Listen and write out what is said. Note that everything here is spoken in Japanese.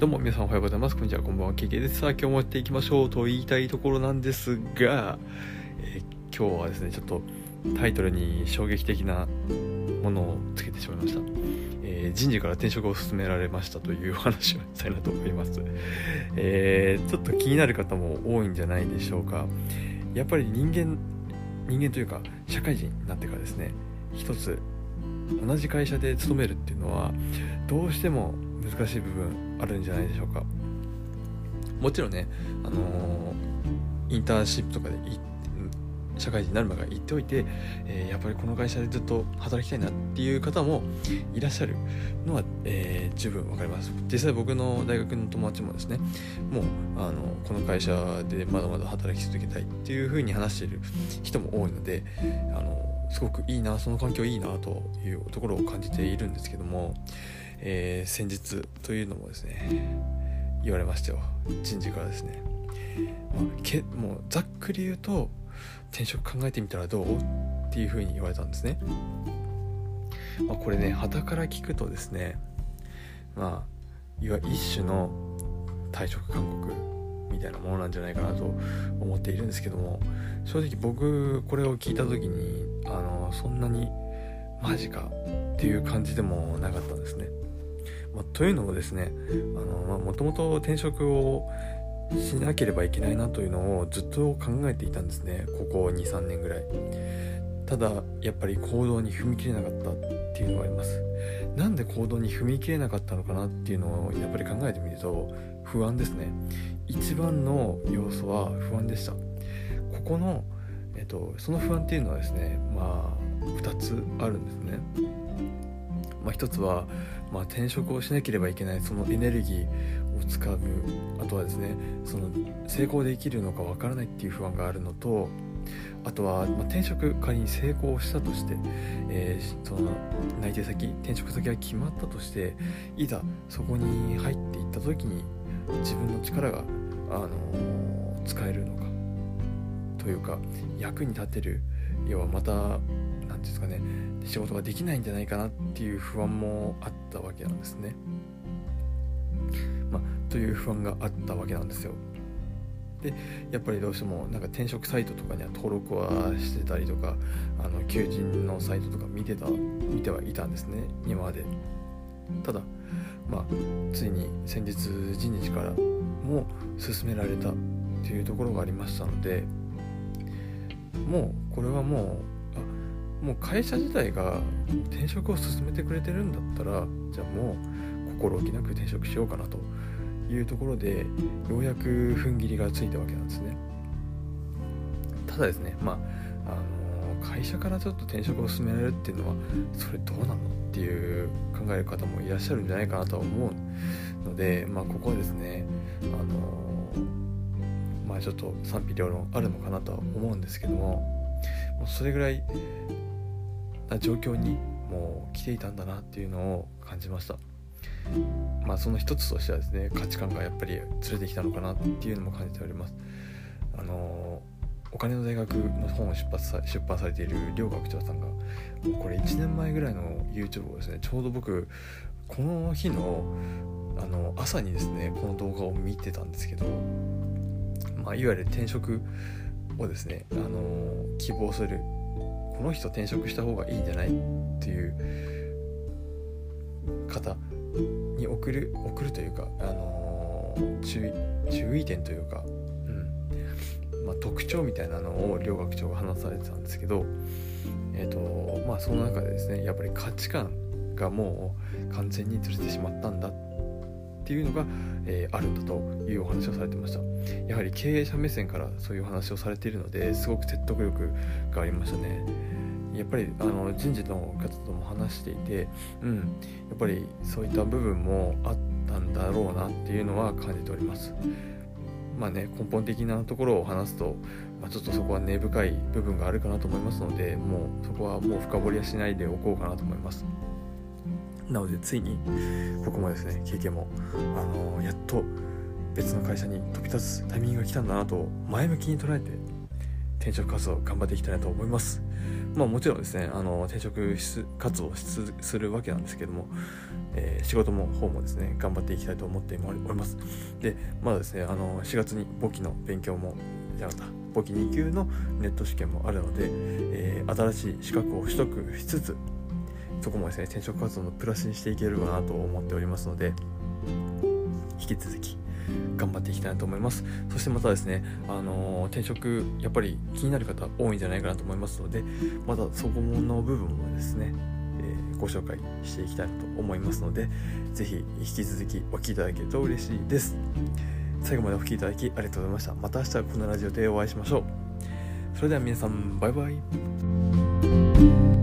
どうも皆さんおはようございます。こんにちは、こんばんは。KK です。さあ、今日もやっていきましょうと言いたいところなんですが、えー今日はですね、ちょっとタイトルに衝撃的なものをつけてしまいました。えー人事から転職を勧められましたというお話をしたいなと思います。えーちょっと気になる方も多いんじゃないでしょうか。やっぱり人間、人間というか、社会人になってからですね、一つ同じ会社で勤めるっていうのはどうしても難しい部分あるんじゃないでしょうか。もちろんね、あのーインターンシップとかで社会人になる前から言っておいて、えーやっぱりこの会社でずっと働きたいなっていう方もいらっしゃるのは、えー十分わかります。実際僕の大学の友達もですねもうあのこの会社でまだまだ働き続けたいっていうふうに話している人も多いのであのすごくいいなその環境いいなというところを感じているんですけども、えー先日というのもですね言われましたよ人事からですね、まあ、けもうざっくり言うと転職考えてみたらどうっていうふうに言われたんですね、まあ、これね旗から聞くとですねまあいわゆる一種の退職勧告みたいなものなんじゃないかなと思っているんですけども正直僕これを聞いた時にあのそんなにマジかっていう感じでもなかったんですね。まあ、というのもですねもともと転職をしなければいけないなというのをずっと考えていたんですね。ここ23年ぐらい。ただやっぱり行動に踏み切れなかったっていうのがあります。なんで行動に踏み切れなかったのかなっていうのをやっぱり考えてみると不安ですね。一番の要素は不安でした。ここの、えっと、その不安っていうのはですねまあ2つあるんですね。まあ、一つは、まあ、転職をしなければいけないそのエネルギーを使う。あとはですねその成功できるのかわからないっていう不安があるのとあとは、まあ、転職仮に成功したとして、えーその内定先転職先が決まったとしていざそこに入っていった時に自分の力が、あのー使えるのかというか役に立てる。要はまた何ですかね仕事ができないんじゃないかなっていう不安もあったわけなんですね。まあ、という不安があったわけなんですよ。でやっぱりどうしてもなんか転職サイトとかには登録はしてたりとかあの求人のサイトとか見てた見てはいたんですね今まで。ただまあついに先日人事からも勧められたっていうところがありましたのでもうこれはもうもう会社自体が転職を進めてくれてるんだったらじゃあもう心置きなく転職しようかなというところでようやく踏ん切りがついたわけなんですね。ただですねまああの会社からちょっと転職を進められるっていうのはそれどうなのっていう考える方もいらっしゃるんじゃないかなとは思うのでまあここはですねあのまあちょっと賛否両論あるのかなとは思うんですけどももうそれぐらいな状況にもう来ていたんだなっていうのを感じました。まあその一つとしてはですね価値観がやっぱり連れてきたのかなっていうのも感じております。あのお金の大学の本を出版さ出版されている両学長さんがもうこれ1年前ぐらいの YouTube をですねちょうど僕この日のあの朝にですねこの動画を見てたんですけど、まあ、いわゆる転職をですね、あの希望するこの人転職した方がいいんじゃないっていう方に送る送るというか、あの注意注意点というか、うん。まあ、特徴みたいなのを両学長が話されてたんですけど、えーとまあ、その中でですねやっぱり価値観がもう完全にずれてしまったんだってていうのが、えーあるんだというお話をされてました。やはり経営者目線からそういうお話をされているのですごく説得力がありましたね。やっぱりあの人事の方とも話していて、うん、やっぱりそういった部分もあったんだろうなっていうのは感じております。まあね根本的なところを話すと、まあ、ちょっとそこは根深い部分があるかなと思いますのでもうそこはもう深掘りはしないでおこうかなと思います。なのでついにここもですね経験もあのやっと別の会社に飛び立つタイミングが来たんだなと前向きに捉えて転職活動頑張っていきたいなと思います。まあもちろんですねあの転職活動するわけなんですけども、えー、仕事も方もですね頑張っていきたいと思っております。でまだですねあの4月に簿記の勉強もじゃなかった簿記2級のネット試験もあるので、えー、新しい資格を取得しつつそこもですね転職活動のプラスにしていければなと思っておりますので引き続き頑張っていきたいなと思います。そしてまたですね、あのー、転職やっぱり気になる方多いんじゃないかなと思いますのでまたそこの部分もですね、えー、ご紹介していきたいなと思いますので是非引き続きお聴きいただけると嬉しいです。最後までお聴きいただきありがとうございました。また明日このラジオでお会いしましょう。それでは皆さんバイバイ。